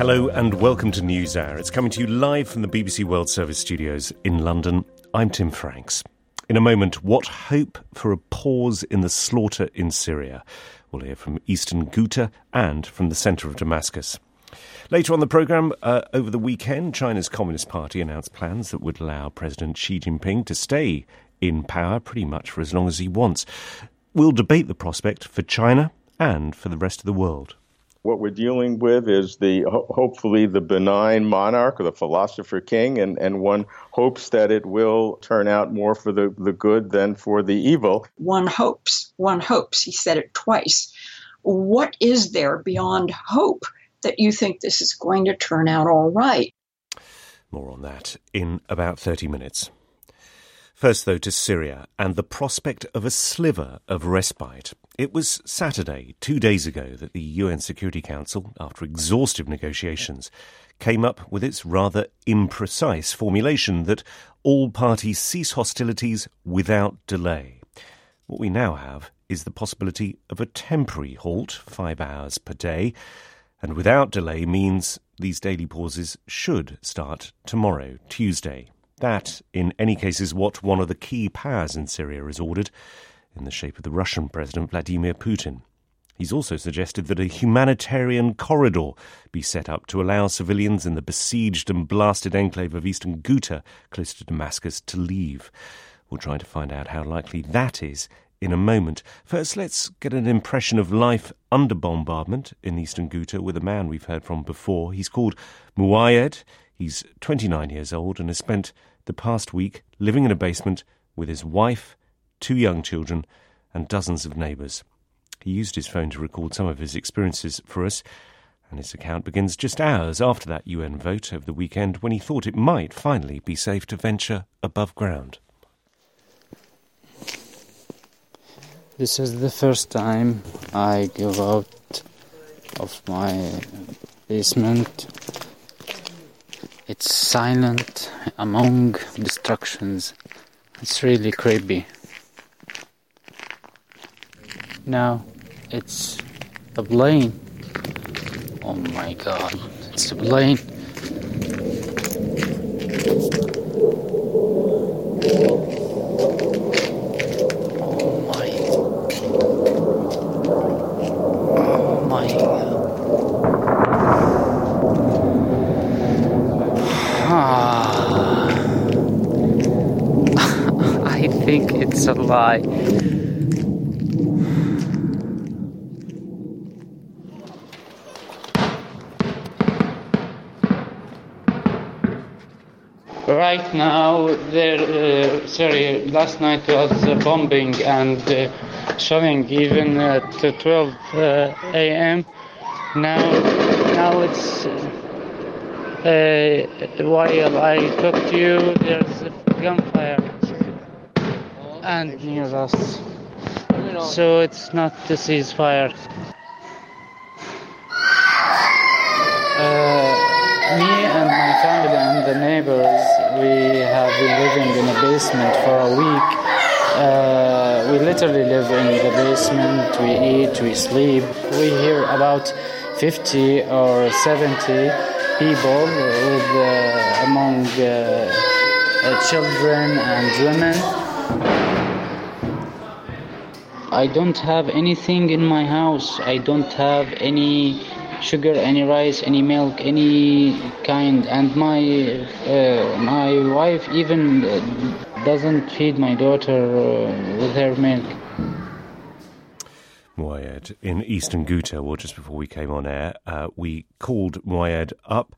Hello and welcome to NewsHour. It's coming to you live from the BBC World Service studios in London. I'm Tim Franks. In a moment, what hope for a pause in the slaughter in Syria? We'll hear from Eastern Ghouta and from the centre of Damascus. Later on the programme, uh, over the weekend, China's Communist Party announced plans that would allow President Xi Jinping to stay in power pretty much for as long as he wants. We'll debate the prospect for China and for the rest of the world. What we're dealing with is the hopefully the benign monarch or the philosopher king, and, and one hopes that it will turn out more for the, the good than for the evil. One hopes, one hopes. He said it twice. What is there beyond hope that you think this is going to turn out all right? More on that in about 30 minutes. First, though, to Syria and the prospect of a sliver of respite. It was Saturday, two days ago, that the UN Security Council, after exhaustive negotiations, came up with its rather imprecise formulation that all parties cease hostilities without delay. What we now have is the possibility of a temporary halt, five hours per day, and without delay means these daily pauses should start tomorrow, Tuesday. That, in any case, is what one of the key powers in Syria has ordered, in the shape of the Russian President Vladimir Putin. He's also suggested that a humanitarian corridor be set up to allow civilians in the besieged and blasted enclave of eastern Ghouta, close to Damascus, to leave. We'll try to find out how likely that is in a moment. First, let's get an impression of life under bombardment in eastern Ghouta with a man we've heard from before. He's called Muayed. He's 29 years old and has spent the past week living in a basement with his wife, two young children, and dozens of neighbours. He used his phone to record some of his experiences for us, and his account begins just hours after that UN vote over the weekend when he thought it might finally be safe to venture above ground. This is the first time I go out of my basement it's silent among destructions. It's really creepy. Now it's the plane. Oh my god, it's the plane. Right now, there. Uh, sorry, last night was uh, bombing and uh, shelling even at 12 uh, a.m. Now, now it's uh, while I talk to you, there's gunfire and near us. So it's not the ceasefire. Me and my family and the neighbors, we have been living in a basement for a week. Uh, we literally live in the basement, we eat, we sleep. We hear about 50 or 70 people with, uh, among uh, uh children and women. I don't have anything in my house. I don't have any sugar, any rice, any milk, any kind. And my uh, my wife even uh, doesn't feed my daughter uh, with her milk. Muayed in Eastern Ghouta, well, just before we came on air, uh, we called Muayed up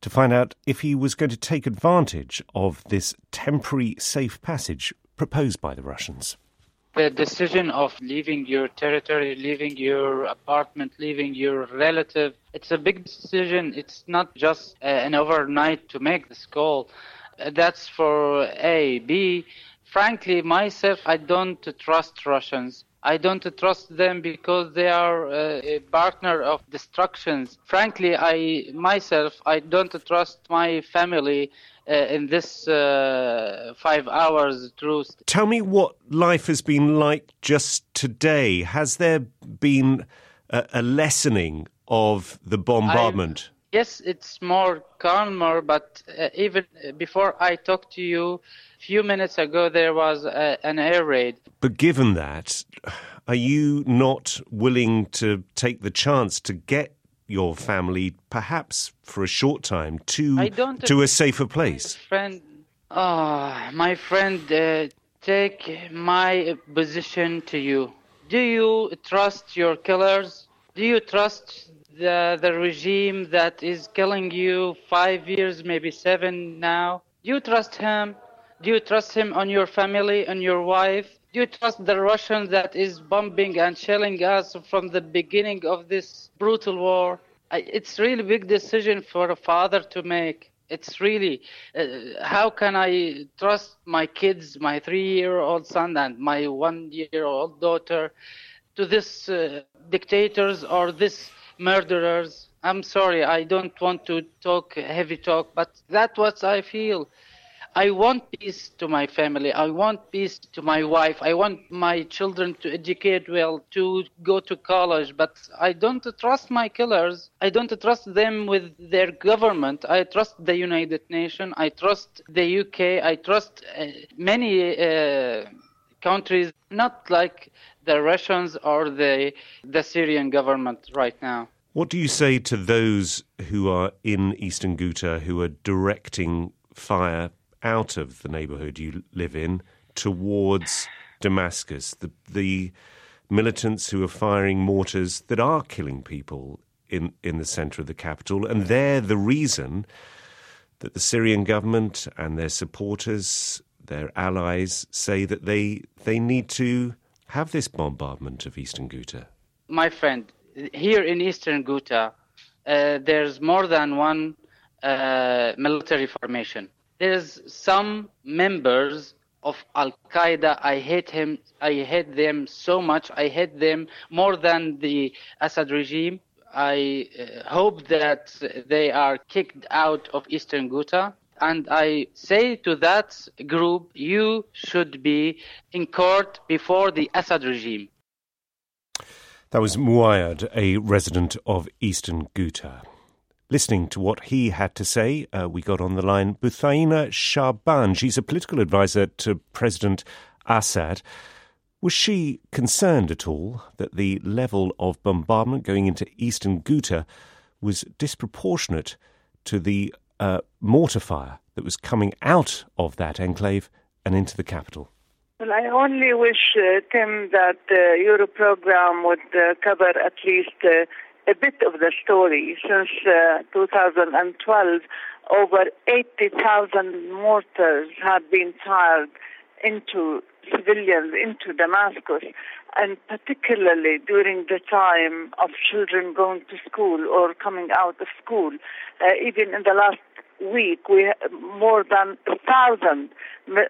to find out if he was going to take advantage of this temporary safe passage proposed by the Russians the decision of leaving your territory, leaving your apartment, leaving your relative, it's a big decision. It's not just uh, an overnight to make this call. Uh, that's for A. B. Frankly, myself, I don't trust Russians. I don't trust them because they are uh, a partner of destructions. Frankly, I myself, I don't trust my family uh, in this uh, five hours truce. Tell me what life has been like just today. Has there been a, a lessening of the bombardment? Yes, it's more calmer, but uh, even before I talked to you, a few minutes ago, there was a, an air raid. But given that, are you not willing to take the chance to get your family, perhaps for a short time, to to a safer place? Friend, oh, my friend, uh, take my position to you. Do you trust your killers? Do you trust the the regime that is killing you five years, maybe seven now? Do you trust him? Do you trust him on your family and your wife? Do you trust the Russian that is bombing and shelling us from the beginning of this brutal war? It's really big decision for a father to make. It's really uh, how can I trust my kids, my three-year-old son and my one-year-old daughter, to this uh, dictators or this murderers. I'm sorry, I don't want to talk heavy talk, but that's what I feel. I want peace to my family. I want peace to my wife. I want my children to educate well, to go to college. But I don't trust my killers. I don't trust them with their government. I trust the United Nations. I trust the UK. I trust uh, many uh, countries, not like the Russians or the the Syrian government right now. What do you say to those who are in Eastern Ghouta who are directing fire out of the neighborhood you live in towards Damascus? The the militants who are firing mortars that are killing people in, in the center of the capital, and they're the reason that the Syrian government and their supporters, their allies, say that they they need to have this bombardment of Eastern Ghouta? My friend, here in Eastern Ghouta, uh, there's more than one uh, military formation. There's some members of Al Qaeda. I hate him. I hate them so much. I hate them more than the Assad regime. I uh, hope that they are kicked out of Eastern Ghouta. And I say to that group, you should be in court before the Assad regime. That was Muayed, a resident of Eastern Ghouta. Listening to what he had to say, uh, we got on the line Buthaina Shaban. She's a political advisor to President Assad. Was she concerned at all that the level of bombardment going into eastern Ghouta was disproportionate to the uh, mortar fire that was coming out of that enclave and into the capital? Well, I only wish, uh, Tim, that the Euro program would uh, cover at least uh, a bit of the story. Since uh, 2012, over 80,000 mortars have been fired into civilians, into Damascus, and particularly during the time of children going to school or coming out of school. Uh, even in the last week, we more than a thousand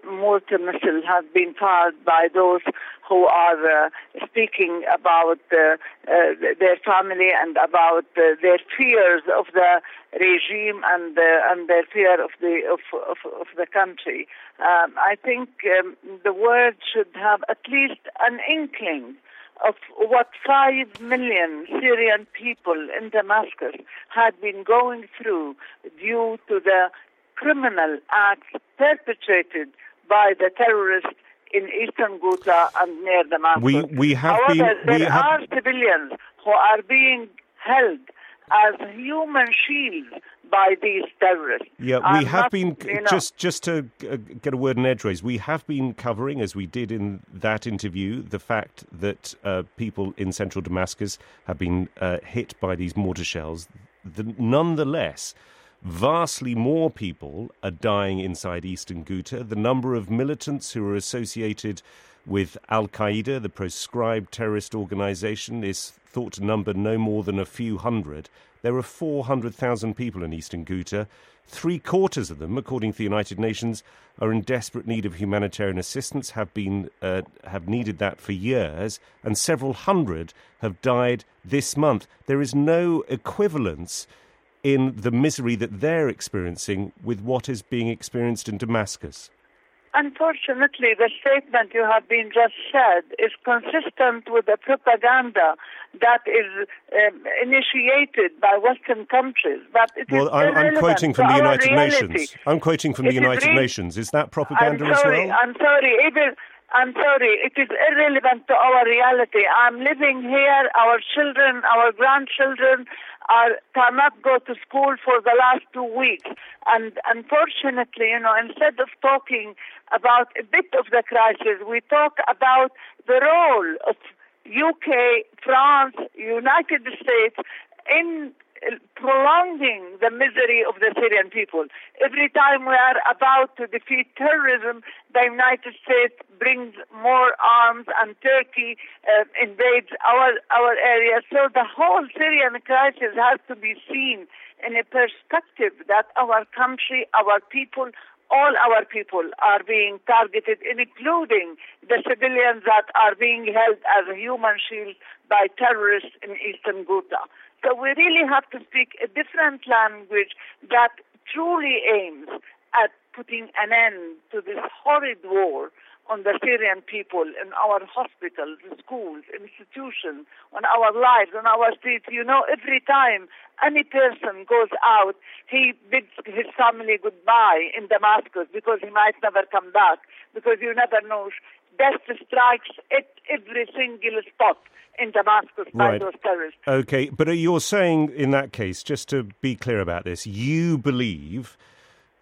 mortar missiles have been fired by those who are uh, speaking about uh, uh, their family and about uh, their fears of the regime and uh, and their fear of the of of, of the country. Um, I think um, the world should have at least an inkling of what five million Syrian people in Damascus had been going through due to the criminal acts perpetrated by the terrorists in eastern Ghouta and near Damascus. We, we have However, been, there have... are civilians who are being held as human shields by these terrorists. Yeah, we have not, been you know, just just to uh, get a word in edgeways. We have been covering, as we did in that interview, the fact that uh, people in central Damascus have been uh, hit by these mortar shells. The, nonetheless, vastly more people are dying inside eastern Ghouta. The number of militants who are associated with Al Qaeda, the proscribed terrorist organization, is thought to number no more than a few hundred. There are 400,000 people in eastern Ghouta. Three quarters of them, according to the United Nations, are in desperate need of humanitarian assistance, have, been, uh, have needed that for years, and several hundred have died this month. There is no equivalence in the misery that they're experiencing with what is being experienced in Damascus. Unfortunately, the statement you have been just said is consistent with the propaganda that is um, initiated by Western countries. But well, I'm, I'm, quoting from the United Nations. I'm quoting from it the United re- Nations. Is that propaganda I'm sorry, as well? I'm sorry. Even I'm sorry, it is irrelevant to our reality. I'm living here, our children, our grandchildren are cannot go to school for the last two weeks. And unfortunately, you know, instead of talking about a bit of the crisis, we talk about the role of UK, France, United States in prolonging the misery of the Syrian people. Every time we are about to defeat terrorism, the United States brings more arms and Turkey uh, invades our, our area. So the whole Syrian crisis has to be seen in a perspective that our country, our people, all our people are being targeted, including the civilians that are being held as a human shield by terrorists in eastern Ghouta. So we really have to speak a different language that truly aims at putting an end to this horrid war on the Syrian people in our hospitals, schools, institutions, on our lives, on our streets. You know, every time any person goes out, he bids his family goodbye in Damascus because he might never come back, because you never know. Death strikes at every single spot in Damascus by those terrorists. Okay, but uh, you're saying in that case, just to be clear about this, you believe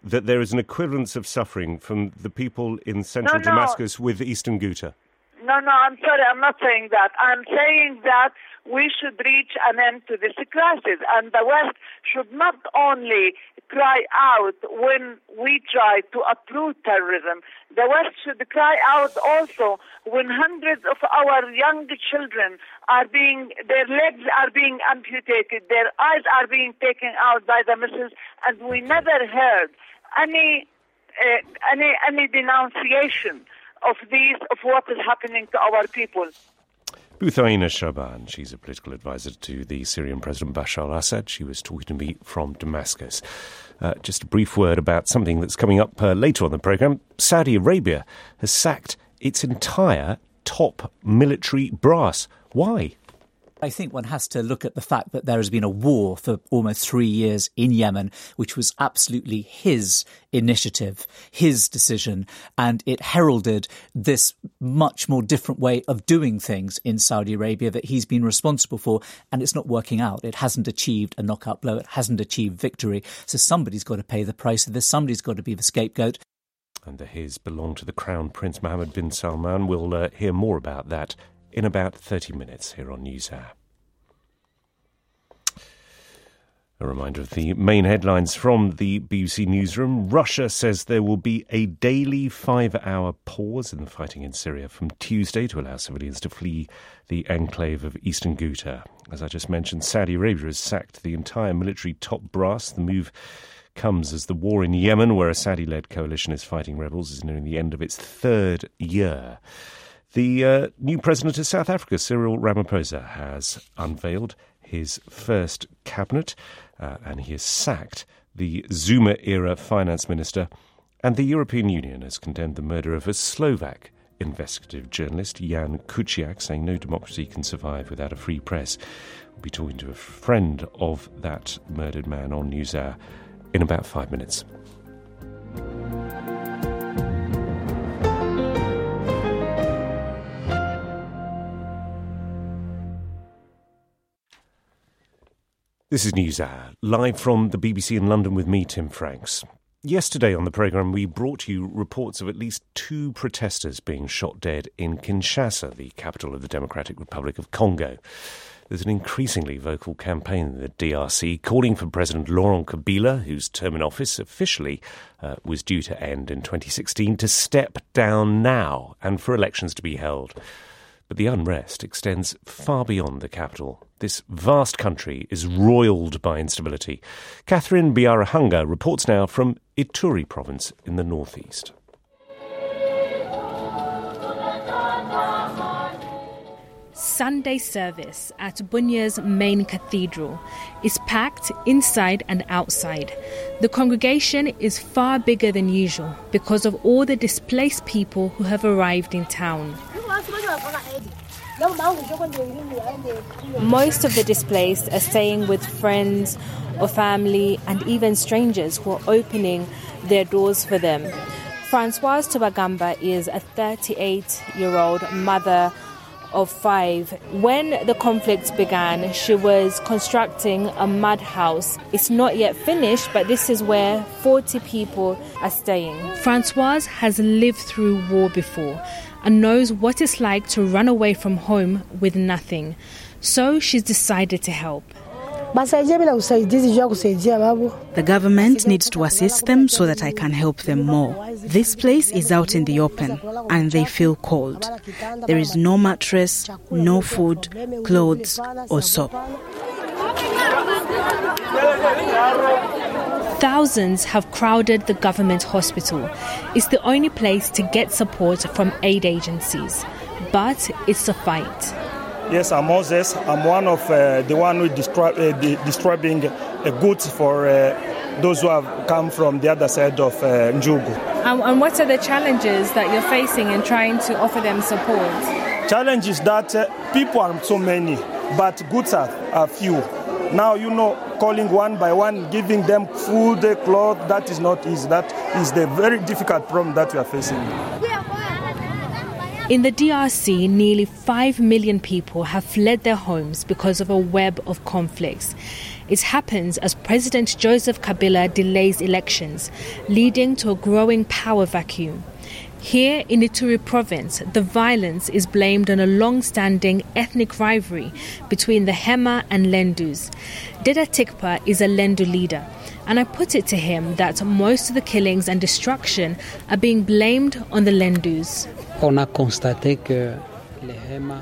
that there is an equivalence of suffering from the people in central no, no. Damascus with eastern Ghouta? No, no, I'm sorry, I'm not saying that. I'm saying that we should reach an end to this crisis, and the West should not only cry out when we try to uproot terrorism, the West should cry out also when hundreds of our young children are being, their legs are being amputated, their eyes are being taken out by the missiles, and we never heard any, uh, any, any denunciation of these, of what is happening to our people. Buthaina Shaban, she's a political advisor to the Syrian President Bashar al Assad. She was talking to me from Damascus. Uh, just a brief word about something that's coming up uh, later on the programme. Saudi Arabia has sacked its entire top military brass. Why? I think one has to look at the fact that there has been a war for almost three years in Yemen, which was absolutely his initiative, his decision, and it heralded this much more different way of doing things in Saudi Arabia that he's been responsible for, and it's not working out. It hasn't achieved a knockout blow, it hasn't achieved victory. So somebody's got to pay the price of this, somebody's got to be the scapegoat. And the his belong to the Crown Prince Mohammed bin Salman. We'll uh, hear more about that in about 30 minutes here on NewsHour. A reminder of the main headlines from the BBC newsroom. Russia says there will be a daily five hour pause in the fighting in Syria from Tuesday to allow civilians to flee the enclave of eastern Ghouta. As I just mentioned, Saudi Arabia has sacked the entire military top brass. The move comes as the war in Yemen, where a Saudi led coalition is fighting rebels, is nearing the end of its third year. The uh, new president of South Africa, Cyril Ramaphosa, has unveiled his first cabinet, uh, and he has sacked the Zuma era finance minister. And the European Union has condemned the murder of a Slovak investigative journalist, Jan Kuciak, saying no democracy can survive without a free press. We'll be talking to a friend of that murdered man on NewsHour in about five minutes. This is NewsHour, live from the BBC in London with me, Tim Franks. Yesterday on the programme, we brought you reports of at least two protesters being shot dead in Kinshasa, the capital of the Democratic Republic of Congo. There's an increasingly vocal campaign in the DRC calling for President Laurent Kabila, whose term in office officially uh, was due to end in 2016, to step down now and for elections to be held. But the unrest extends far beyond the capital. This vast country is roiled by instability. Catherine Byaruhanga reports now from Ituri province in the northeast. Sunday service at Bunia's main cathedral is packed inside and outside. The congregation is far bigger than usual because of all the displaced people who have arrived in town. Most of the displaced are staying with friends or family and even strangers who are opening their doors for them. Francoise Tubagamba is a 38 year old mother of five. When the conflict began, she was constructing a mud house. It's not yet finished, but this is where 40 people are staying. Francoise has lived through war before and knows what it's like to run away from home with nothing. So she's decided to help. The government needs to assist them so that I can help them more. This place is out in the open and they feel cold. There is no mattress, no food, clothes, or soap. Thousands have crowded the government hospital. It's the only place to get support from aid agencies. But it's a fight. Yes, I'm Moses. I'm one of uh, the one who destroy, uh, distributing uh, goods for uh, those who have come from the other side of uh, Djugu. Um, and what are the challenges that you're facing in trying to offer them support? Challenge is that uh, people are so many, but goods are, are few. Now, you know, calling one by one, giving them food, clothes, that is not easy. That is the very difficult problem that we are facing. In the DRC, nearly 5 million people have fled their homes because of a web of conflicts. It happens as President Joseph Kabila delays elections, leading to a growing power vacuum. Here in Ituri province, the violence is blamed on a long standing ethnic rivalry between the Hema and Lendus. Deda Tikpa is a Lendu leader, and I put it to him that most of the killings and destruction are being blamed on the Lendus.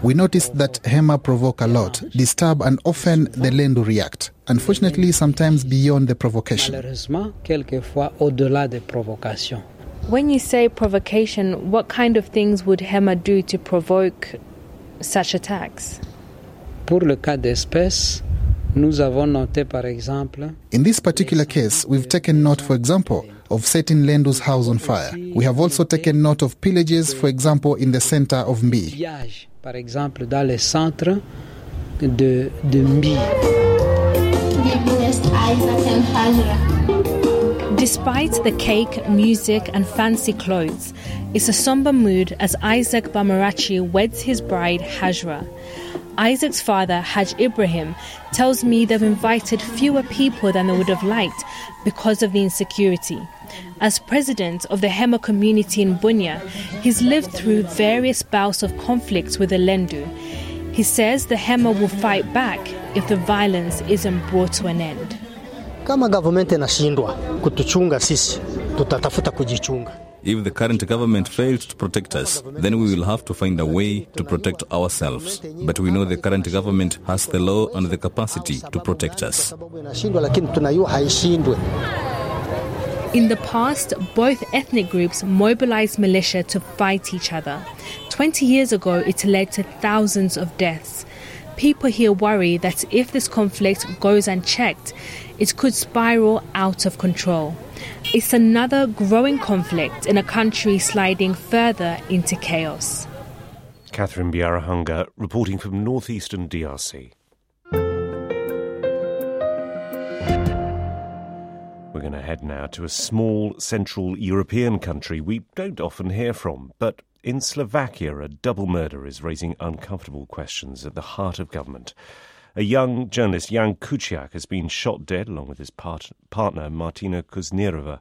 We noticed that Hema provoke a lot, disturb, and often the Lendu react. Unfortunately, sometimes beyond the provocation. When you say provocation, what kind of things would Hema do to provoke such attacks? Pour le cas d'espèce, in this particular case, we've taken note, for example, of setting Lendu's house on fire. We have also taken note of pillages, for example, in the center of Mbi. de, de Mbi. Despite the cake, music, and fancy clothes, it's a somber mood as Isaac Bamarachi weds his bride, Hajra. Isaac's father, Haj Ibrahim, tells me they've invited fewer people than they would have liked because of the insecurity. As president of the Hema community in Bunia, he's lived through various bouts of conflicts with the Lendu. He says the Hema will fight back if the violence isn't brought to an end. Kama government inashindwa kutuchunga sisi, tutatafuta kujichunga. If the current government fails to protect us, then we will have to find a way to protect ourselves. But we know the current government has the law and the capacity to protect us. In the past, both ethnic groups mobilized militia to fight each other. 20 years ago, it led to thousands of deaths. People here worry that if this conflict goes unchecked, it could spiral out of control. It's another growing conflict in a country sliding further into chaos. Catherine Byaruhanga reporting from northeastern DRC. We're going to head now to a small Central European country we don't often hear from, but in Slovakia, a double murder is raising uncomfortable questions at the heart of government. A young journalist, Jan Kuciak, has been shot dead along with his part- partner, Martina Kusnirova.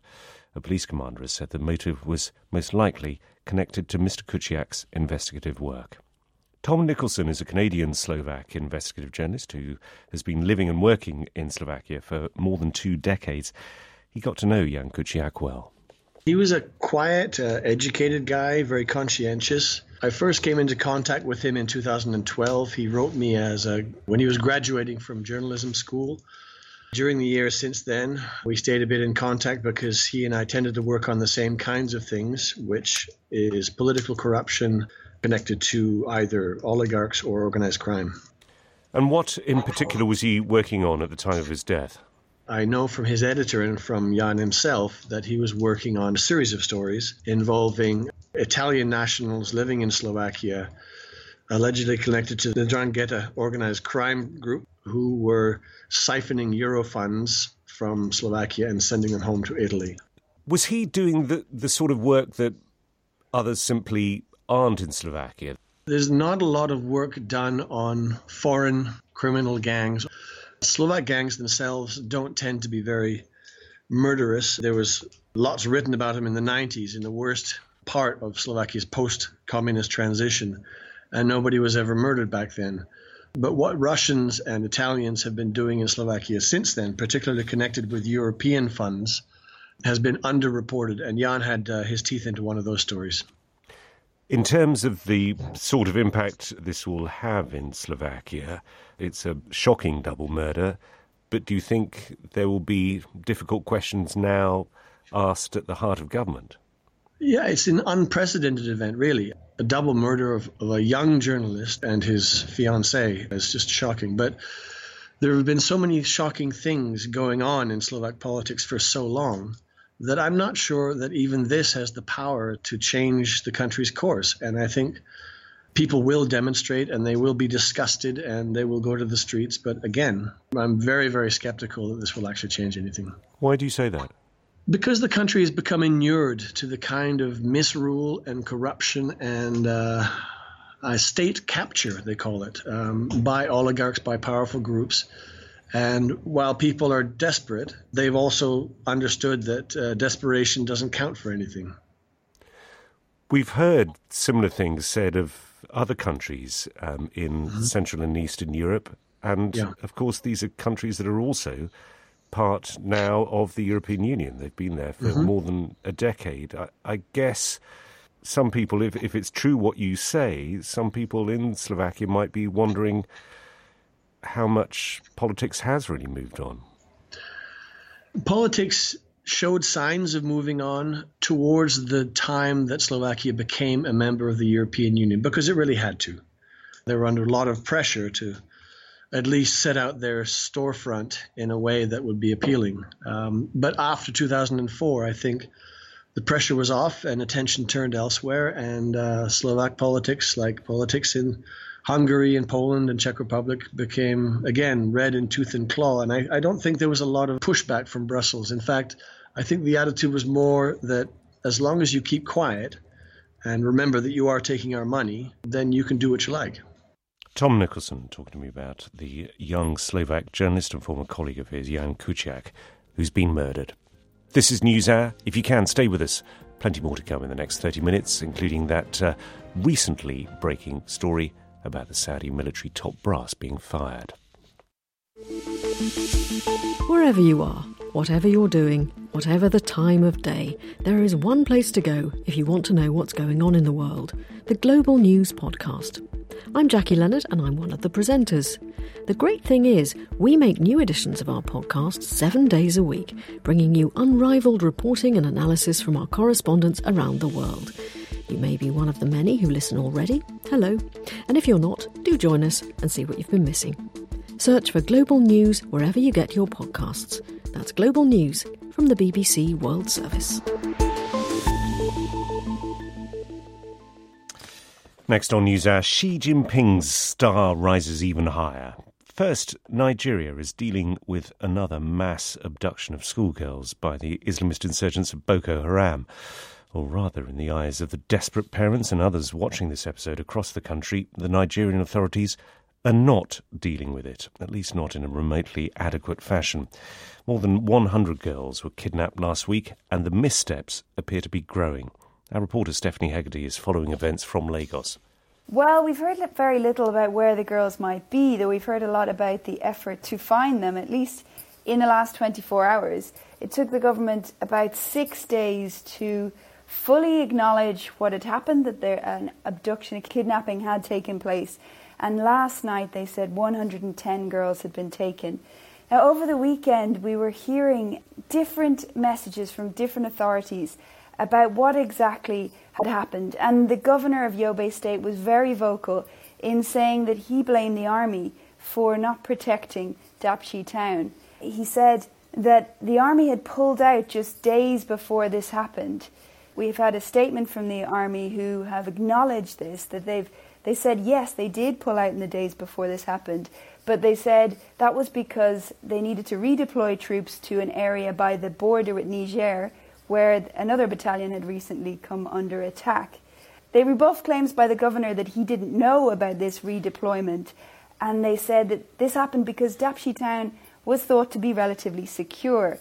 A police commander has said the motive was most likely connected to Mr. Kuciak's investigative work. Tom Nicholson is a Canadian Slovak investigative journalist who has been living and working in Slovakia for more than two decades. He got to know Jan Kuciak well. He was a quiet, uh, educated guy, very conscientious. I first came into contact with him in 2012. He wrote me as a when he was graduating from journalism school. During the years since then, we stayed a bit in contact because he and I tended to work on the same kinds of things, which is political corruption, connected to either oligarchs or organized crime. And what in particular was he working on at the time of his death? I know from his editor and from Jan himself that he was working on a series of stories involving Italian nationals living in Slovakia, allegedly connected to the 'Ndrangheta organized crime group, who were siphoning euro funds from Slovakia and sending them home to Italy. Was he doing the, the sort of work that others simply aren't in Slovakia? There's not a lot of work done on foreign criminal gangs. Slovak gangs themselves don't tend to be very murderous. There was lots written about them in the 90s, in the worst part of Slovakia's post communist transition, and nobody was ever murdered back then. But what Russians and Italians have been doing in Slovakia since then, particularly connected with European funds, has been underreported. And Jan had uh, his teeth into one of those stories. In terms of the sort of impact this will have in Slovakia, it's a shocking double murder. But do you think there will be difficult questions now asked at the heart of government? Yeah, it's an unprecedented event, really. A double murder of, of a young journalist and his fiancee is just shocking. But there have been so many shocking things going on in Slovak politics for so long that I'm not sure that even this has the power to change the country's course. And I think people will demonstrate and they will be disgusted and they will go to the streets. But again, I'm very, very skeptical that this will actually change anything. Why do you say that? Because the country has become inured to the kind of misrule and corruption and uh, state capture, they call it, um, by oligarchs, by powerful groups and while people are desperate, they've also understood that uh, desperation doesn't count for anything. We've heard similar things said of other countries um, in mm-hmm. Central and Eastern Europe. And yeah. of course, these are countries that are also part now of the European Union. They've been there for mm-hmm. more than a decade. I, I guess some people, if, if it's true what you say, some people in Slovakia might be wondering how much politics has really moved on. Politics showed signs of moving on towards the time that Slovakia became a member of the European Union because it really had to. They were under a lot of pressure to at least set out their storefront in a way that would be appealing. Um, but after 2004, I think the pressure was off and attention turned elsewhere, and uh, Slovak politics, like politics in Hungary and Poland and Czech Republic became, again, red in tooth and claw. And I, I don't think there was a lot of pushback from Brussels. In fact, I think the attitude was more that as long as you keep quiet and remember that you are taking our money, then you can do what you like. Tom Nicholson talking to me about the young Slovak journalist and former colleague of his, Jan Kuciak, who's been murdered. This is NewsHour. If you can, stay with us. Plenty more to come in the next 30 minutes, including that uh, recently breaking story about the Saudi military top brass being fired. Wherever you are, whatever you're doing, whatever the time of day, there is one place to go if you want to know what's going on in the world the Global News Podcast. I'm Jackie Leonard and I'm one of the presenters. The great thing is, we make new editions of our podcast seven days a week, bringing you unrivaled reporting and analysis from our correspondents around the world. You may be one of the many who listen already. Hello. And if you're not, do join us and see what you've been missing. Search for Global News wherever you get your podcasts. That's Global News from the BBC World Service. Next on News Hour, Xi Jinping's star rises even higher. First, Nigeria is dealing with another mass abduction of schoolgirls by the Islamist insurgents of Boko Haram or rather, in the eyes of the desperate parents and others watching this episode across the country, the Nigerian authorities are not dealing with it, at least not in a remotely adequate fashion. More than 100 girls were kidnapped last week, and the missteps appear to be growing. Our reporter Stephanie Hegarty is following events from Lagos. Well, we've heard very little about where the girls might be, though we've heard a lot about the effort to find them, at least in the last 24 hours. It took the government about six days to fully acknowledge what had happened, that there, an abduction, a kidnapping had taken place. And last night they said 110 girls had been taken. Now, over the weekend, we were hearing different messages from different authorities about what exactly had happened. And the governor of Yobe State was very vocal in saying that he blamed the army for not protecting Dapchi town. He said that the army had pulled out just days before this happened. We've had a statement from the army who have acknowledged this, that they've they said yes, they did pull out in the days before this happened, but they said that was because they needed to redeploy troops to an area by the border with Niger where another battalion had recently come under attack. They rebuffed claims by the governor that he didn't know about this redeployment, and they said that this happened because Dapchi town was thought to be relatively secure.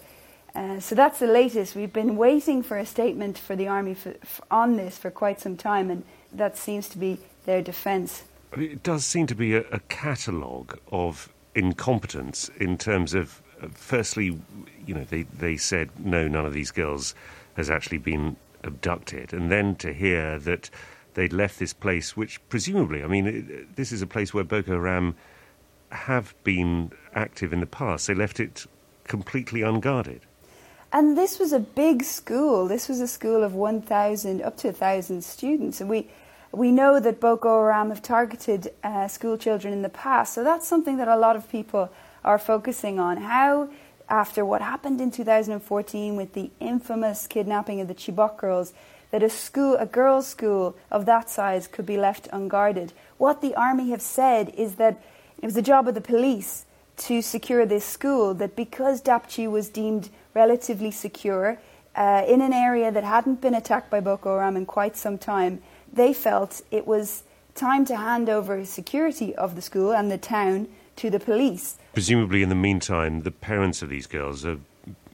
Uh, so that's the latest. We've been waiting for a statement for the army for, for, on this for quite some time, and that seems to be their defence. It does seem to be a, a catalogue of incompetence in terms of, firstly, you know, they, they said, no, none of these girls has actually been abducted. And then to hear that they'd left this place, which presumably, I mean, it, this is a place where Boko Haram have been active in the past. They left it completely unguarded. And this was a big school. This was a school of 1,000, up to 1,000 students. And we, we know that Boko Haram have targeted uh, school children in the past. So that's something that a lot of people are focusing on. How after what happened in 2014 with the infamous kidnapping of the Chibok girls, that a school, a girls' school of that size, could be left unguarded. What the army have said is that it was the job of the police to secure this school. That because Dapchi was deemed relatively secure uh, in an area that hadn't been attacked by Boko Haram in quite some time, they felt it was time to hand over security of the school and the town to the police. Presumably, in the meantime, the parents of these girls are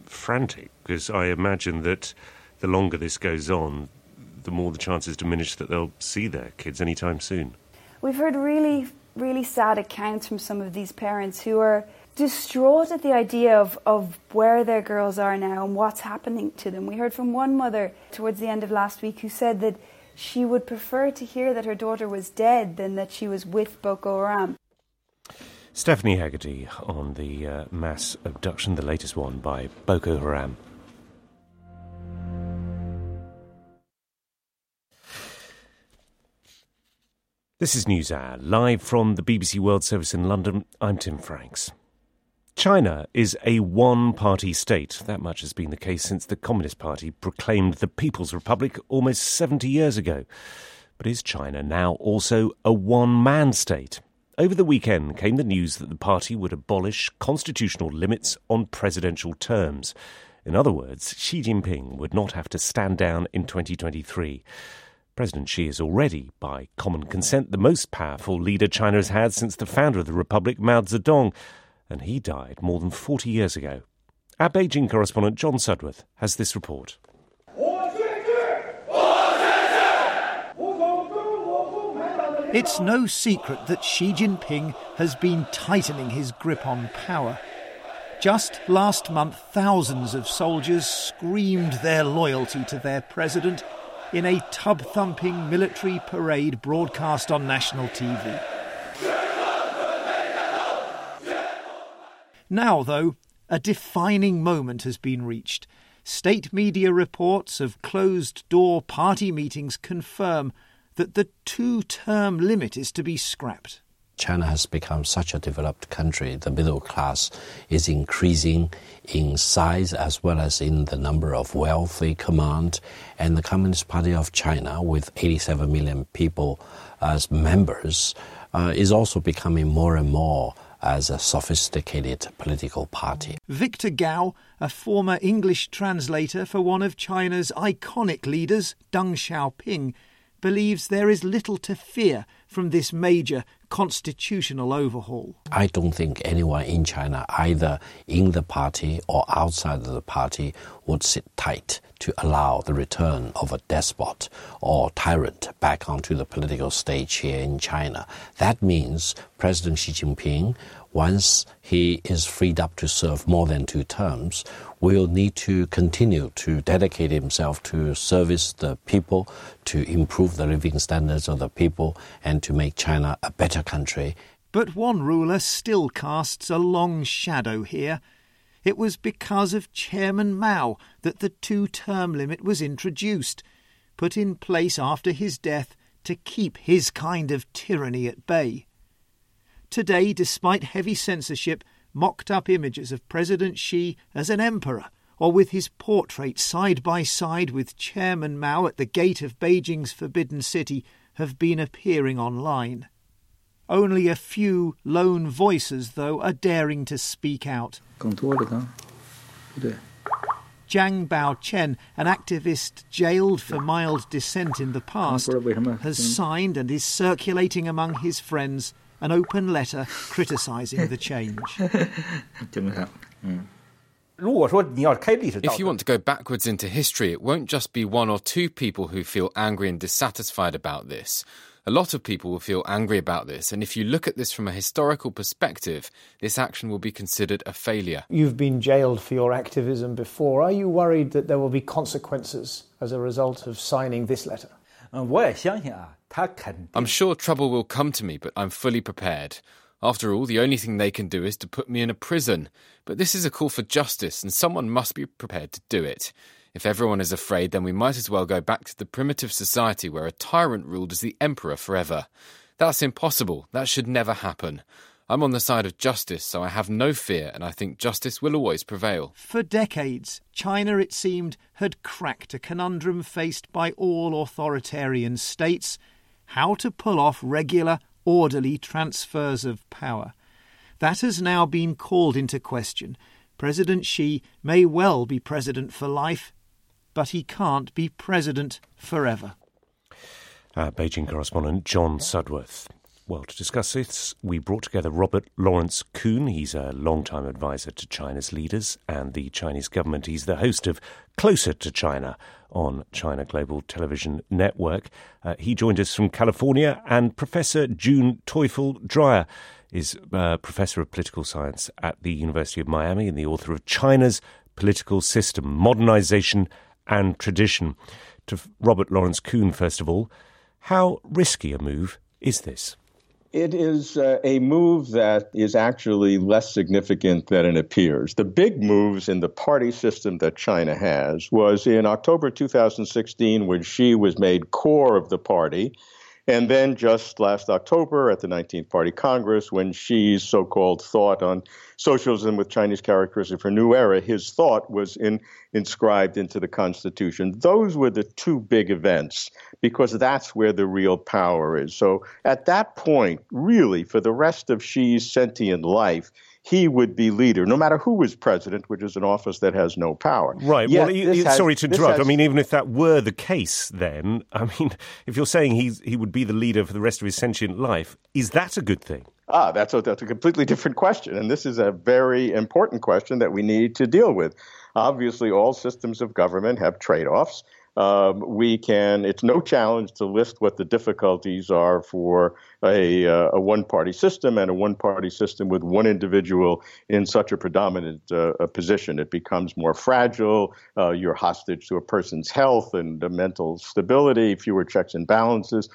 frantic because I imagine that the longer this goes on, the more the chances diminish that they'll see their kids anytime soon. We've heard really, really sad accounts from some of these parents who are distraught at the idea of, of where their girls are now and what's happening to them. We heard from one mother towards the end of last week who said that she would prefer to hear that her daughter was dead than that she was with Boko Haram. Stephanie Hegarty on the uh, mass abduction, the latest one by Boko Haram. This is NewsHour, live from the BBC World Service in London. I'm Tim Franks. China is a one party state. That much has been the case since the Communist Party proclaimed the People's Republic almost 70 years ago. But is China now also a one man state? Over the weekend came the news that the party would abolish constitutional limits on presidential terms. In other words, Xi Jinping would not have to stand down in 2023. President Xi is already, by common consent, the most powerful leader China has had since the founder of the republic, Mao Zedong, and he died more than 40 years ago. Our Beijing correspondent John Sudworth has this report. It's no secret that Xi Jinping has been tightening his grip on power. Just last month, thousands of soldiers screamed their loyalty to their president in a tub thumping military parade broadcast on national TV. Now, though, a defining moment has been reached. State media reports of closed door party meetings confirm that the two term limit is to be scrapped. China has become such a developed country. The middle class is increasing in size as well as in the number of wealth they command. And the Communist Party of China, with 87 million people as members, uh, is also becoming more and more as a sophisticated political party. Victor Gao, a former English translator for one of China's iconic leaders, Deng Xiaoping, believes there is little to fear from this major constitutional overhaul. I don't think anyone in China, either in the party or outside of the party, would sit tight to allow the return of a despot or tyrant back onto the political stage here in China. That means President Xi Jinping once he is freed up to serve more than two terms, will need to continue to dedicate himself to service the people, to improve the living standards of the people, and to make China a better country. But one ruler still casts a long shadow here. It was because of Chairman Mao that the two term limit was introduced, put in place after his death to keep his kind of tyranny at bay. Today, despite heavy censorship, mocked up images of President Xi as an emperor, or with his portrait side by side with Chairman Mao at the gate of Beijing's Forbidden City, have been appearing online. Only a few lone voices, though, are daring to speak out. Jiang Baochen, an activist jailed for mild dissent in the past, has signed and is circulating among his friends an open letter criticising the change. If you want to go backwards into history, it won't just be one or two people who feel angry and dissatisfied about this. A lot of people will feel angry about this, and if you look at this from a historical perspective, this action will be considered a failure. You've been jailed for your activism before. Are you worried that there will be consequences as a result of signing this letter? I'm sure trouble will come to me, but I'm fully prepared. After all, the only thing they can do is to put me in a prison. But this is a call for justice, and someone must be prepared to do it. If everyone is afraid, then we might as well go back to the primitive society where a tyrant ruled as the emperor forever. That's impossible. That should never happen. I'm on the side of justice, so I have no fear, and I think justice will always prevail. For decades, China, it seemed, had cracked a conundrum faced by all authoritarian states how to pull off regular, orderly transfers of power. That has now been called into question. President Xi may well be president for life, but he can't be president forever. Uh, Beijing correspondent John Sudworth. Well, to discuss this, we brought together Robert Lawrence Kuhn. He's a long-time advisor to China's leaders and the Chinese government. He's the host of Closer to China on China Global Television Network. Uh, he joined us from California, and Professor June Teufel Dreyer is uh, professor of political science at the University of Miami and the author of China's Political System, Modernization and tradition. To Robert Lawrence Kuhn, first of all, how risky a move is this? It is uh, a move that is actually less significant than it appears. The big moves in the party system that China has was in October 2016 when Xi was made core of the party and then just last October at the 19th Party Congress, when Xi's so called thought on socialism with Chinese characteristics for new era, his thought was in, inscribed into the Constitution. Those were the two big events because that's where the real power is. So at that point, really, for the rest of Xi's sentient life, he would be leader, no matter who was president, which is an office that has no power. Right. Yet well, you, you, has, sorry to interrupt. Has, I mean, even if that were the case, then I mean, if you're saying he's, he would be the leader for the rest of his sentient life, is that a good thing? Ah, that's a, that's a completely different question, and this is a very important question that we need to deal with. Obviously, all systems of government have trade-offs um, we can, it's no challenge to list what the difficulties are for a, uh, a one party system and a one party system with one individual in such a predominant uh, position. It becomes more fragile. Uh, you're hostage to a person's health and mental stability, fewer checks and balances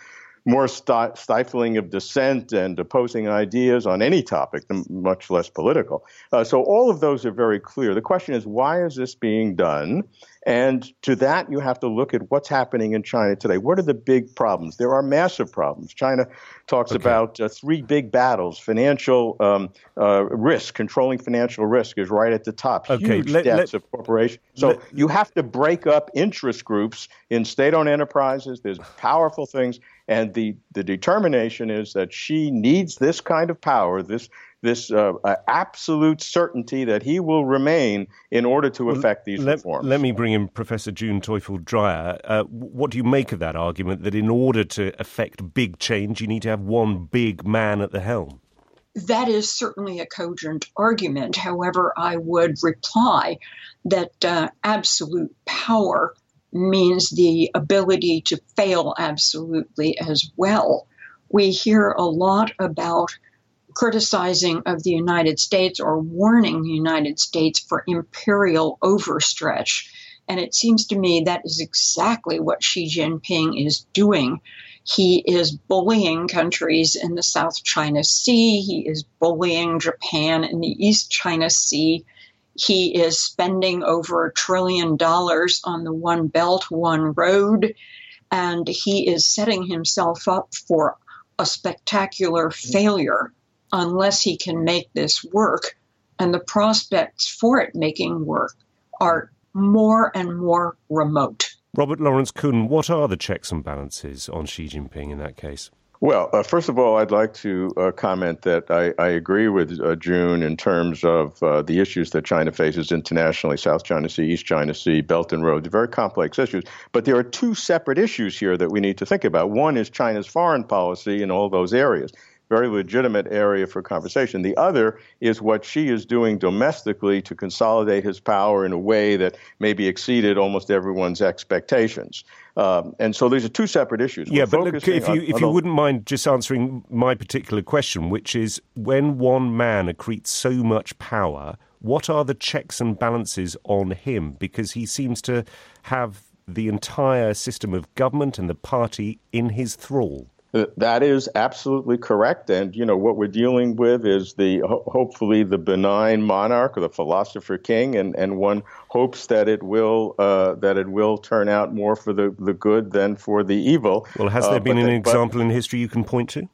more st- stifling of dissent and opposing ideas on any topic, much less political. Uh, so all of those are very clear. The question is, why is this being done? And to that, you have to look at what's happening in China today. What are the big problems? There are massive problems. China talks okay. about uh, three big battles. Financial um, uh, risk, controlling financial risk is right at the top. Okay. Huge let, debts let, of corporations. So let, you have to break up interest groups in state-owned enterprises. There's powerful things. And the, the determination is that Xi needs this kind of power, this this uh, uh, absolute certainty that he will remain in order to effect these let, reforms. Let me bring in Professor June Teufel Dreyer. Uh, what do you make of that argument that in order to effect big change, you need to have one big man at the helm? That is certainly a cogent argument. However, I would reply that uh, absolute power means the ability to fail absolutely as well. We hear a lot about criticizing of the United States or warning the United States for imperial overstretch. And it seems to me that is exactly what Xi Jinping is doing. He is bullying countries in the South China Sea. He is bullying Japan in the East China Sea. He is spending over a trillion dollars on the One Belt, One Road, and he is setting himself up for a spectacular failure unless he can make this work. And the prospects for it making work are more and more remote. Robert Lawrence Kuhn, what are the checks and balances on Xi Jinping in that case? Well, uh, first of all, I'd like to uh, comment that I, I agree with uh, June in terms of uh, the issues that China faces internationally South China Sea, East China Sea, Belt and Road. They're very complex issues. But there are two separate issues here that we need to think about. One is China's foreign policy in all those areas very legitimate area for conversation. The other is what Xi is doing domestically to consolidate his power in a way that maybe exceeded almost everyone's expectations. Um, and so these are two separate issues. Yeah, We're but look, if you on, if on you wouldn't mind just answering my particular question, which is when one man accretes so much power, what are the checks and balances on him? Because he seems to have the entire system of government and the party in his thrall. That is absolutely correct, and you know what we're dealing with is the hopefully the benign monarch or the philosopher king, and, and one hopes that it will uh, that it will turn out more for the, the good than for the evil. Well, has there uh, been an example but, in history you can point to?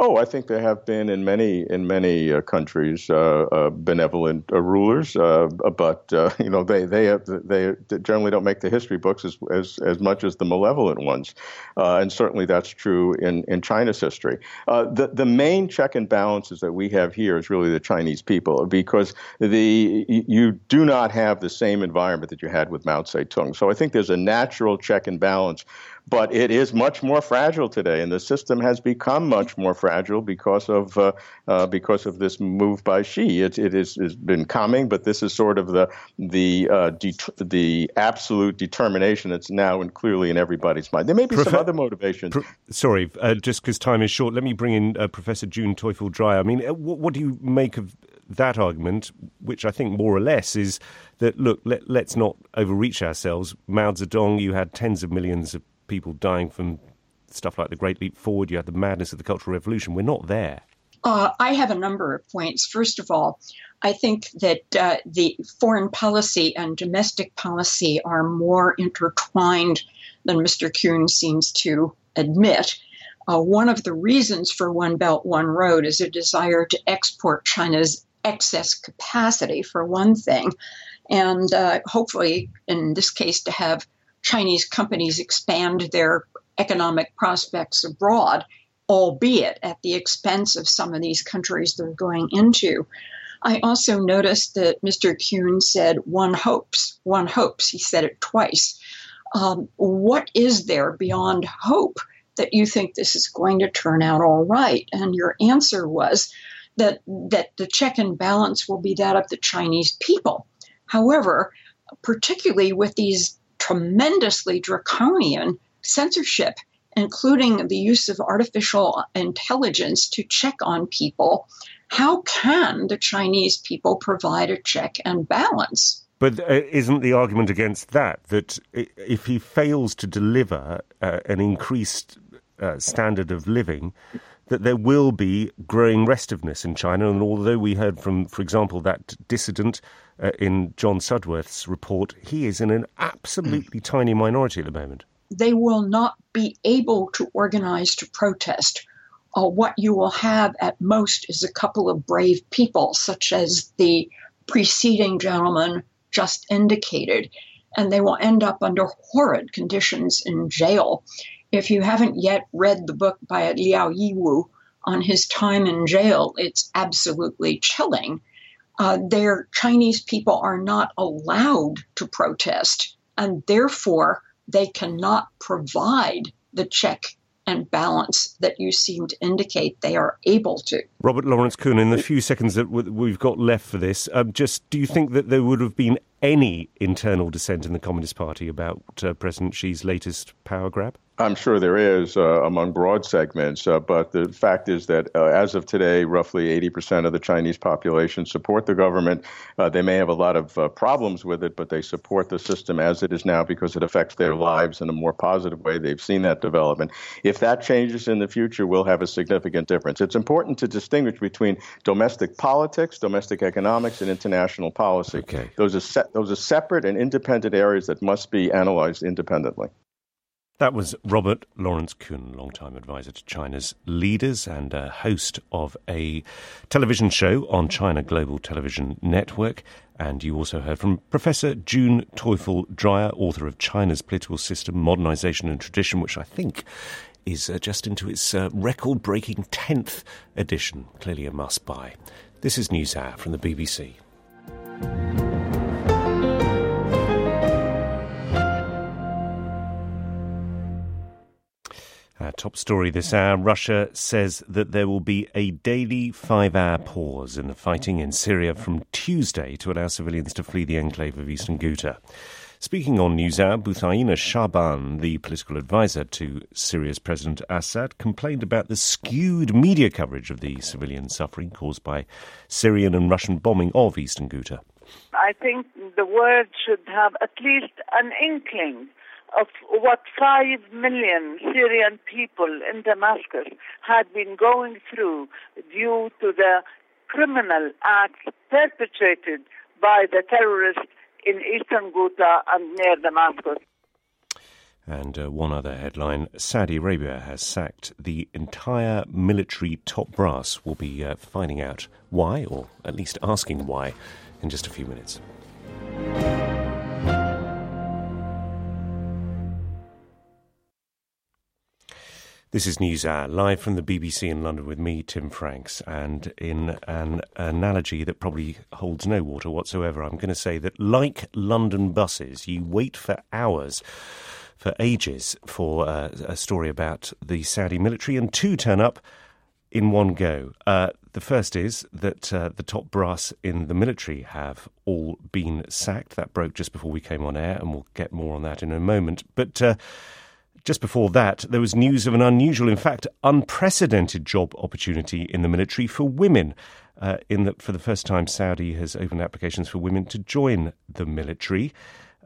Oh, I think there have been in many in many uh, countries uh, uh, benevolent uh, rulers, uh, but you know they they have, they generally don't make the history books as as, as much as the malevolent ones, and certainly that's true in, in China's history. the the main check and balances that we have here is really the Chinese people, because the you do not have the same environment that you had with Mao Zedong. So I think there's a natural check and balance but it is much more fragile today, and the system has become much more fragile because of uh, uh, because of this move by Xi. It, it is, has been coming, but this is sort of the the uh, det- the absolute determination that's now and clearly in everybody's mind. There may be some other motivations. Pro- sorry, uh, just because time is short, let me bring in uh, Professor June Teufel Dreyer. I mean, uh, what, what do you make of that argument, which I think more or less is that look, let, us not overreach ourselves. Mao Zedong, you had tens of millions of people dying from stuff like the Great Leap Forward. You had the madness of the Cultural Revolution. We're not there. Uh, I have a number of points. First of all, I think that uh, the foreign policy and domestic policy are more intertwined than Mr. Kuhn seems to admit. Uh, one of the reasons for One Belt, One Road is a desire to export China's excess capacity, for one thing, and uh, hopefully, in this case, to have Chinese companies expand their economic prospects abroad, albeit at the expense of some of these countries they're going into. I also noticed that Mr. Kuhn said, one hopes, one hopes. He said it twice. Um, what is there beyond hope that you think this is going to turn out all right? And your answer was that, that the check and balance will be that of the Chinese people. However, particularly with these tremendously draconian censorship, including the use of artificial intelligence to check on people. How can the Chinese people provide a check and balance? But uh, isn't the argument against that that if he fails to deliver uh, an increased uh, standard of living, that there will be growing restiveness in China? And although we heard from, for example, that dissident uh, in John Sudworth's report, he is in an absolutely mm. tiny minority at the moment. They will not be able to organize to protest. Uh, what you will have at most is a couple of brave people, such as the preceding gentleman just indicated, and they will end up under horrid conditions in jail. If you haven't yet read the book by Liao Yiwu on his time in jail, it's absolutely chilling uh, their Chinese people are not allowed to protest, and therefore they cannot provide the check and balance that you seem to indicate they are able to. Robert Lawrence Kuhn, in the few seconds that we've got left for this, um, just do you think that there would have been any internal dissent in the Communist Party about uh, President Xi's latest power grab? I'm sure there is uh, among broad segments, uh, but the fact is that uh, as of today, roughly 80% of the Chinese population support the government. Uh, they may have a lot of uh, problems with it, but they support the system as it is now because it affects their lives in a more positive way. They've seen that development. If that changes in the future, we'll have a significant difference. It's important to distinguish distinguish between domestic politics, domestic economics, and international policy. Okay. Those are se- those are separate and independent areas that must be analyzed independently. That was Robert Lawrence Kuhn, longtime advisor to China's leaders and a host of a television show on China Global Television Network. And you also heard from Professor June Teufel Dreyer, author of China's Political System, Modernization and Tradition, which I think is uh, just into its uh, record breaking 10th edition. Clearly a must buy. This is NewsHour from the BBC. Our top story this hour Russia says that there will be a daily five hour pause in the fighting in Syria from Tuesday to allow civilians to flee the enclave of eastern Ghouta. Speaking on NewsHour, Buthaina Shaban, the political advisor to Syria's President Assad, complained about the skewed media coverage of the civilian suffering caused by Syrian and Russian bombing of eastern Ghouta. I think the world should have at least an inkling of what five million Syrian people in Damascus had been going through due to the criminal acts perpetrated by the terrorists in eastern Ghouta and near Damascus. And uh, one other headline Saudi Arabia has sacked the entire military top brass. We'll be uh, finding out why, or at least asking why, in just a few minutes. This is News Hour, live from the BBC in London with me, Tim Franks. And in an analogy that probably holds no water whatsoever, I'm going to say that, like London buses, you wait for hours, for ages, for uh, a story about the Saudi military, and two turn up in one go. Uh, the first is that uh, the top brass in the military have all been sacked. That broke just before we came on air, and we'll get more on that in a moment. But uh, just before that, there was news of an unusual, in fact, unprecedented job opportunity in the military for women. Uh, in that, for the first time, Saudi has opened applications for women to join the military.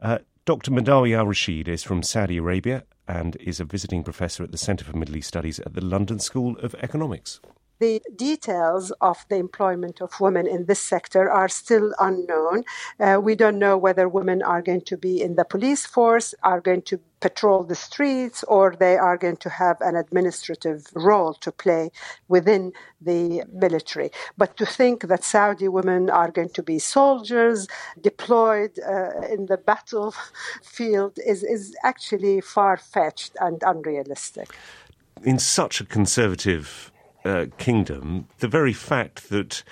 Uh, Dr. Madawi Al Rashid is from Saudi Arabia and is a visiting professor at the Centre for Middle East Studies at the London School of Economics. The details of the employment of women in this sector are still unknown. Uh, we don't know whether women are going to be in the police force, are going to patrol the streets, or they are going to have an administrative role to play within the military. But to think that Saudi women are going to be soldiers deployed uh, in the battlefield is, is actually far fetched and unrealistic. In such a conservative uh, kingdom, the very fact that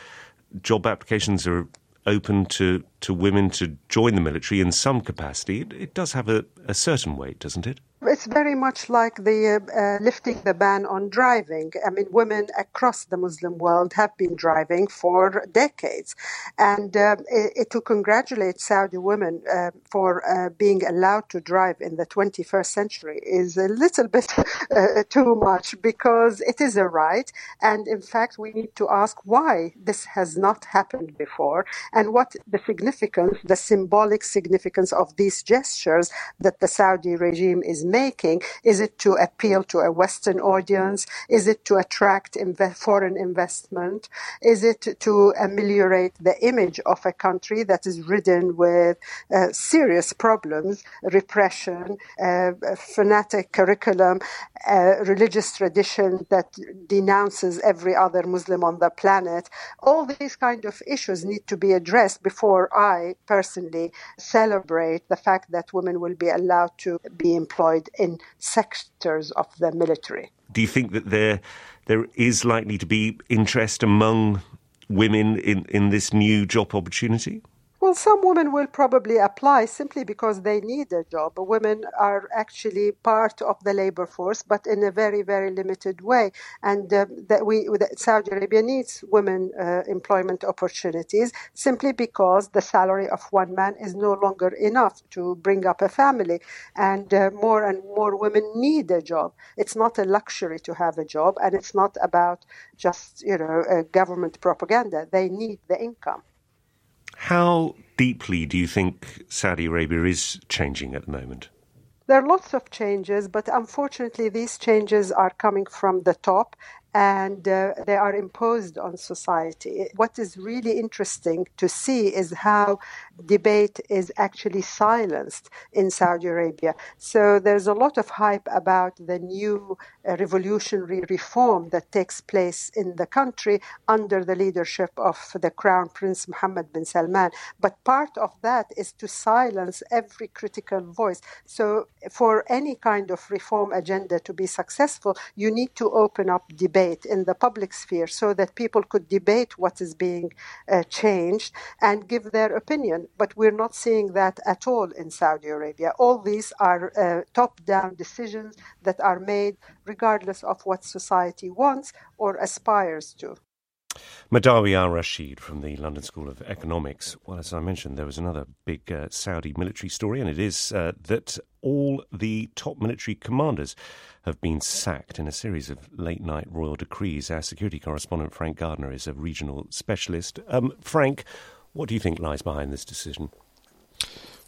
job applications are open to, to women to join the military in some capacity, it, it does have a, a certain weight, doesn't it? It's very much like the uh, uh, lifting the ban on driving. I mean, women across the Muslim world have been driving for decades. And uh, it, to congratulate Saudi women uh, for uh, being allowed to drive in the 21st century is a little bit uh, too much because it is a right. And in fact, we need to ask why this has not happened before and what the significance, the symbolic significance of these gestures that the Saudi regime is making? Is it to appeal to a Western audience? Is it to attract foreign investment? Is it to ameliorate the image of a country that is ridden with uh, serious problems, repression, uh, fanatic curriculum, uh, religious tradition that denounces every other Muslim on the planet? All these kind of issues need to be addressed before I personally celebrate the fact that women will be allowed to be employed in sectors of the military. Do you think that there there is likely to be interest among women in, in this new job opportunity? Well, some women will probably apply simply because they need a job. Women are actually part of the labor force, but in a very, very limited way. And uh, that we, that Saudi Arabia needs women uh, employment opportunities simply because the salary of one man is no longer enough to bring up a family. And uh, more and more women need a job. It's not a luxury to have a job, and it's not about just you know government propaganda. They need the income. How deeply do you think Saudi Arabia is changing at the moment? There are lots of changes, but unfortunately, these changes are coming from the top and uh, they are imposed on society. What is really interesting to see is how debate is actually silenced in Saudi Arabia. So there's a lot of hype about the new uh, revolutionary reform that takes place in the country under the leadership of the Crown Prince Mohammed bin Salman. But part of that is to silence every critical voice. So for any kind of reform agenda to be successful, you need to open up debate in the public sphere so that people could debate what is being uh, changed and give their opinion but we're not seeing that at all in Saudi Arabia. All these are uh, top down decisions that are made regardless of what society wants or aspires to. Madawi Al Rashid from the London School of Economics. Well, as I mentioned, there was another big uh, Saudi military story, and it is uh, that all the top military commanders have been sacked in a series of late night royal decrees. Our security correspondent, Frank Gardner, is a regional specialist. Um, Frank, what do you think lies behind this decision?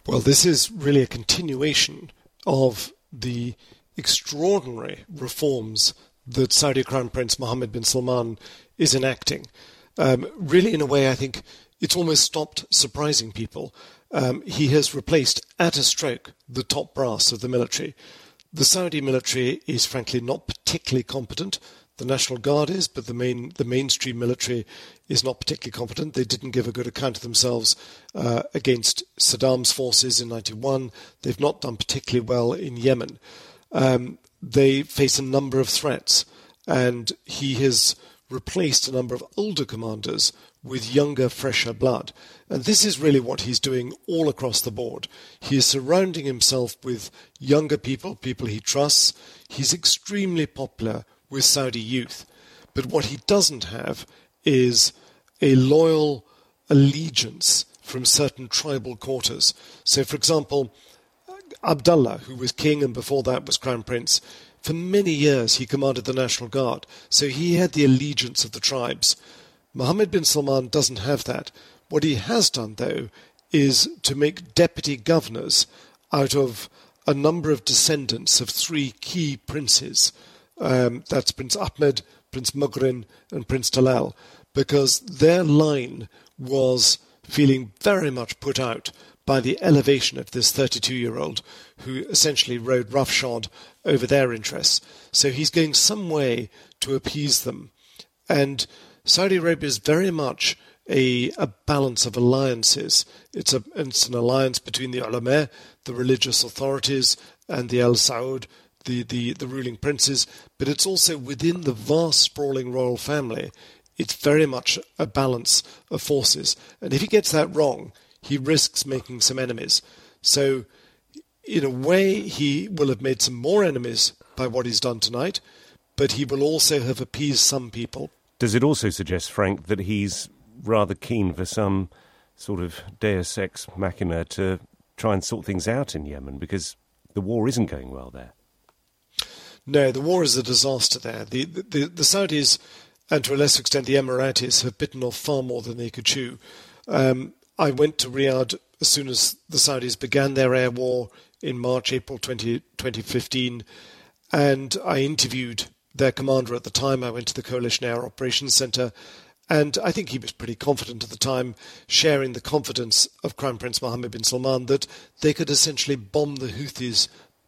Well, this is really a continuation of the extraordinary reforms that Saudi Crown Prince Mohammed bin Salman is enacting. Um, really, in a way, I think it's almost stopped surprising people. Um, he has replaced, at a stroke, the top brass of the military. The Saudi military is frankly not particularly competent the National Guard is, but the main the mainstream military is not particularly competent. They didn't give a good account of themselves uh, against Saddam's forces in '91. They've not done particularly well in Yemen. Um, they face a number of threats, and he has replaced a number of older commanders with younger, fresher blood. And this is really what he's doing all across the board. He is surrounding himself with younger people, people he trusts. He's extremely popular with Saudi youth. But what he doesn't have is a loyal allegiance from certain tribal quarters. So, for example, Abdullah, who was king and before that was crown prince, for many years he commanded the National Guard, so he had the allegiance of the tribes. Mohammed bin Salman doesn't have that. What he has done, though, is to make deputy governors out of a number of descendants of three key princes um, that's Prince Ahmed, Prince Muqrin, and Prince Talal, because their line was feeling very much put out by the elevation of this 32 year old who essentially rode roughshod over their interests. So he's going some way to appease them. And Saudi Arabia is very much a, a balance of alliances. It's, a, it's an alliance between the ulama, the religious authorities, and the Al Saud, the, the, the ruling princes, but it's also within the vast sprawling royal family. It's very much a balance of forces. And if he gets that wrong, he risks making some enemies. So, in a way, he will have made some more enemies by what he's done tonight, but he will also have appeased some people. Does it also suggest, Frank, that he's rather keen for some sort of deus ex machina to try and sort things out in Yemen because the war isn't going well there? No, the war is a disaster there. The, the, the Saudis, and to a lesser extent the Emiratis, have bitten off far more than they could chew. Um, I went to Riyadh as soon as the Saudis began their air war in March, April 20, 2015, and I interviewed their commander at the time. I went to the Coalition Air Operations Centre, and I think he was pretty confident at the time, sharing the confidence of Crown Prince Mohammed bin Salman that they could essentially bomb the Houthis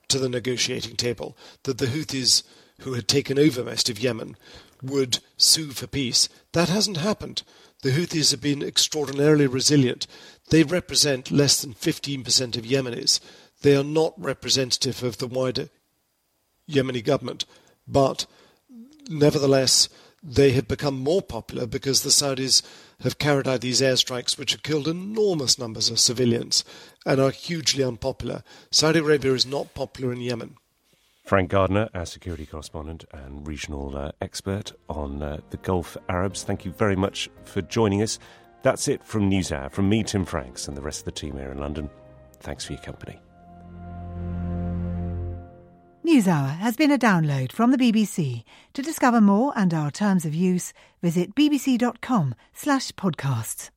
to the negotiating table, that the Houthis, who had taken over most of Yemen, would sue for peace. That hasn't happened. The Houthis have been extraordinarily resilient. They represent less than 15% of Yemenis. They are not representative of the wider Yemeni government, but nevertheless, they have become more popular because the Saudis have carried out these airstrikes which have killed enormous numbers of civilians and are hugely unpopular. Saudi Arabia is not popular in Yemen. Frank Gardner, our security correspondent and regional uh, expert on uh, the Gulf Arabs, thank you very much for joining us. That's it from NewsHour. From me, Tim Franks, and the rest of the team here in London. Thanks for your company. NewsHour has been a download from the BBC. To discover more and our terms of use, visit bbc.com slash podcasts.